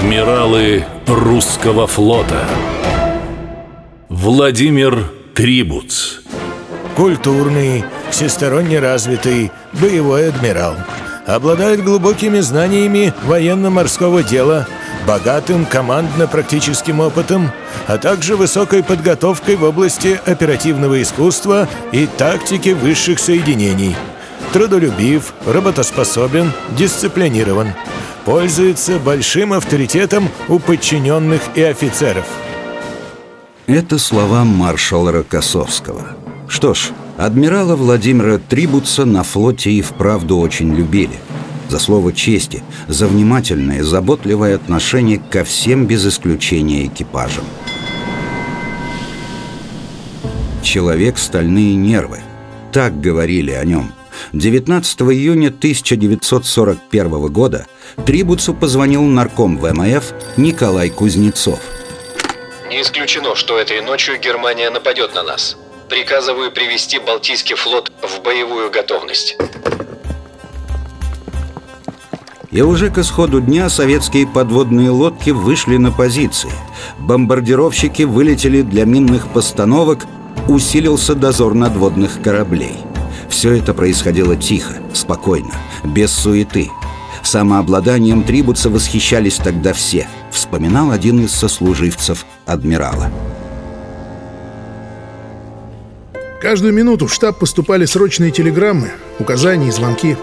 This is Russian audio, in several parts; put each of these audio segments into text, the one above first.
Адмиралы русского флота. Владимир Трибуц. Культурный, всесторонне развитый, боевой адмирал. Обладает глубокими знаниями военно-морского дела Богатым командно-практическим опытом А также высокой подготовкой в области оперативного искусства и тактики высших соединений. Трудолюбив, работоспособен, дисциплинирован – пользуется большим авторитетом у подчиненных и офицеров. Это слова маршала Рокоссовского. Что ж, адмирала Владимира Трибуца на флоте и вправду очень любили. За слово чести, за внимательное, заботливое отношение ко всем без исключения экипажам. Человек стальные нервы. Так говорили о нем – 19 июня 1941 года Трибуцу позвонил нарком ВМФ Николай Кузнецов. Не исключено, что этой ночью Германия нападет на нас. Приказываю привести Балтийский флот в боевую готовность. И уже к исходу дня советские подводные лодки вышли на позиции. Бомбардировщики вылетели для минных постановок, усилился дозор надводных кораблей – все это происходило тихо, спокойно, без суеты. Самообладанием Трибуца восхищались тогда все, вспоминал один из сослуживцев адмирала. Каждую минуту в штаб поступали срочные телеграммы, указания и звонки.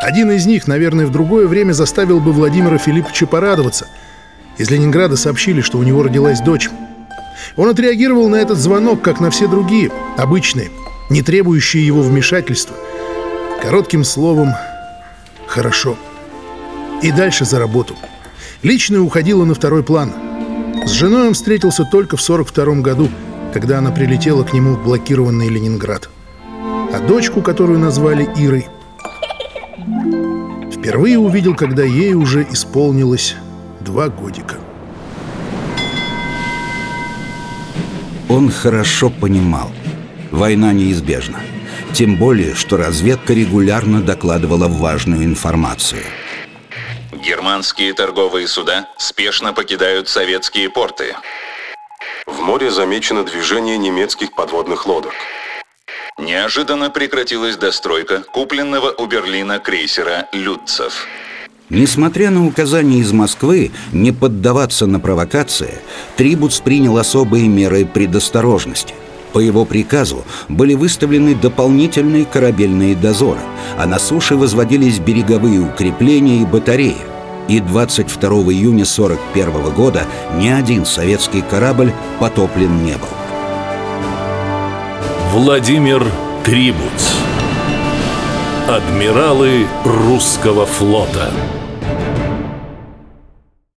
Один из них, наверное, в другое время заставил бы Владимира Филипповича порадоваться. Из Ленинграда сообщили, что у него родилась дочь. Он отреагировал на этот звонок, как на все другие, обычные – не требующие его вмешательства. Коротким словом «хорошо». И дальше за работу. Личное уходило на второй план. С женой он встретился только в 42 году, когда она прилетела к нему в блокированный Ленинград. А дочку, которую назвали Ирой, впервые увидел, когда ей уже исполнилось два годика. Он хорошо понимал – Война неизбежна. Тем более, что разведка регулярно докладывала важную информацию. Германские торговые суда спешно покидают советские порты. В море замечено движение немецких подводных лодок. Неожиданно прекратилась достройка купленного у Берлина крейсера «Людцев». Несмотря на указания из Москвы не поддаваться на провокации, Трибуц принял особые меры предосторожности. По его приказу были выставлены дополнительные корабельные дозоры, а на суше возводились береговые укрепления и батареи. И 22 июня 1941 года ни один советский корабль потоплен не был. Владимир Трибуц Адмиралы русского флота